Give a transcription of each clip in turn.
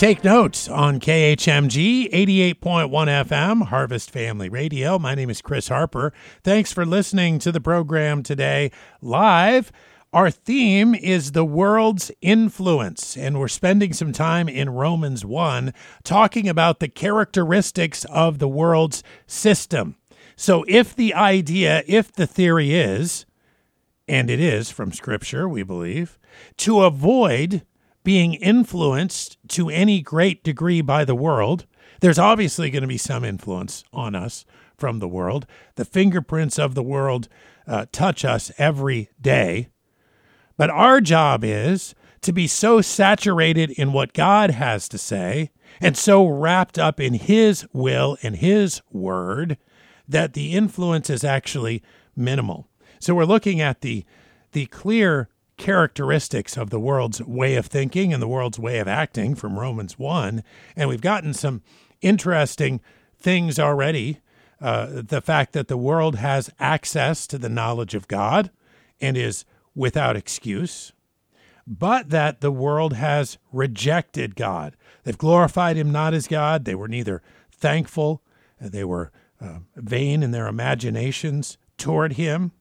Take notes on KHMG 88.1 FM, Harvest Family Radio. My name is Chris Harper. Thanks for listening to the program today live. Our theme is the world's influence, and we're spending some time in Romans 1 talking about the characteristics of the world's system. So, if the idea, if the theory is, and it is from Scripture, we believe, to avoid being influenced to any great degree by the world. There's obviously going to be some influence on us from the world. The fingerprints of the world uh, touch us every day. But our job is to be so saturated in what God has to say and so wrapped up in His will and His word that the influence is actually minimal. So we're looking at the the clear characteristics of the world's way of thinking and the world's way of acting from Romans 1. And we've gotten some interesting things already. Uh, the fact that the world has access to the knowledge of God and is without excuse, but that the world has rejected God. They've glorified him not as God. They were neither thankful, they were uh, vain in their imaginations toward him.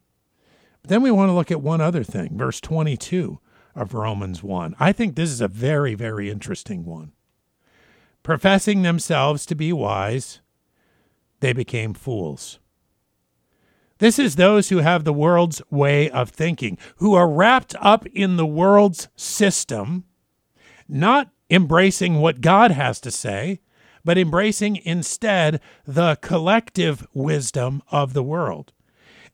Then we want to look at one other thing, verse 22 of Romans 1. I think this is a very, very interesting one. Professing themselves to be wise, they became fools. This is those who have the world's way of thinking, who are wrapped up in the world's system, not embracing what God has to say, but embracing instead the collective wisdom of the world.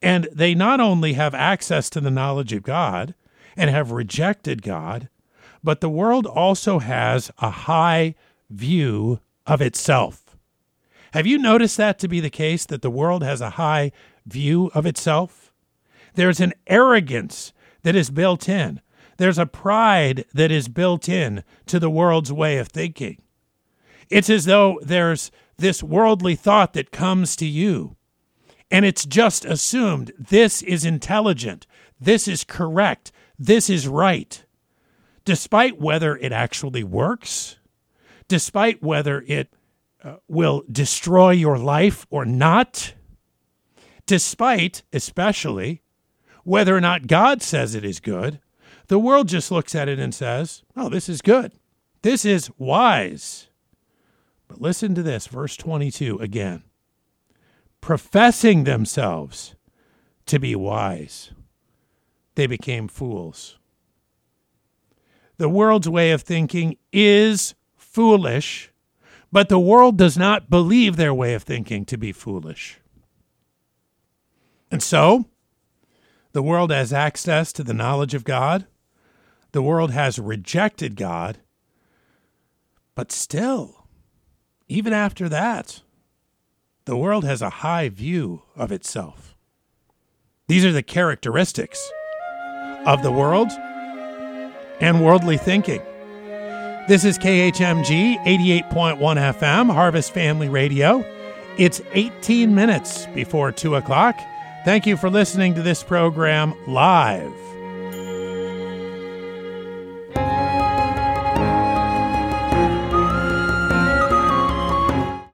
And they not only have access to the knowledge of God and have rejected God, but the world also has a high view of itself. Have you noticed that to be the case, that the world has a high view of itself? There's an arrogance that is built in. There's a pride that is built in to the world's way of thinking. It's as though there's this worldly thought that comes to you and it's just assumed this is intelligent, this is correct, this is right, despite whether it actually works, despite whether it uh, will destroy your life or not, despite, especially, whether or not God says it is good. The world just looks at it and says, oh, this is good. This is wise. But listen to this, verse 22 again professing themselves to be wise, they became fools. The world's way of thinking is foolish, but the world does not believe their way of thinking to be foolish. And so, the world has access to the knowledge of God. The world has rejected God. But still, even after that, the world has a high view of itself. These are the characteristics of the world and worldly thinking. This is KHMG 88.1 FM, Harvest Family Radio. It's 18 minutes before 2 o'clock. Thank you for listening to this program live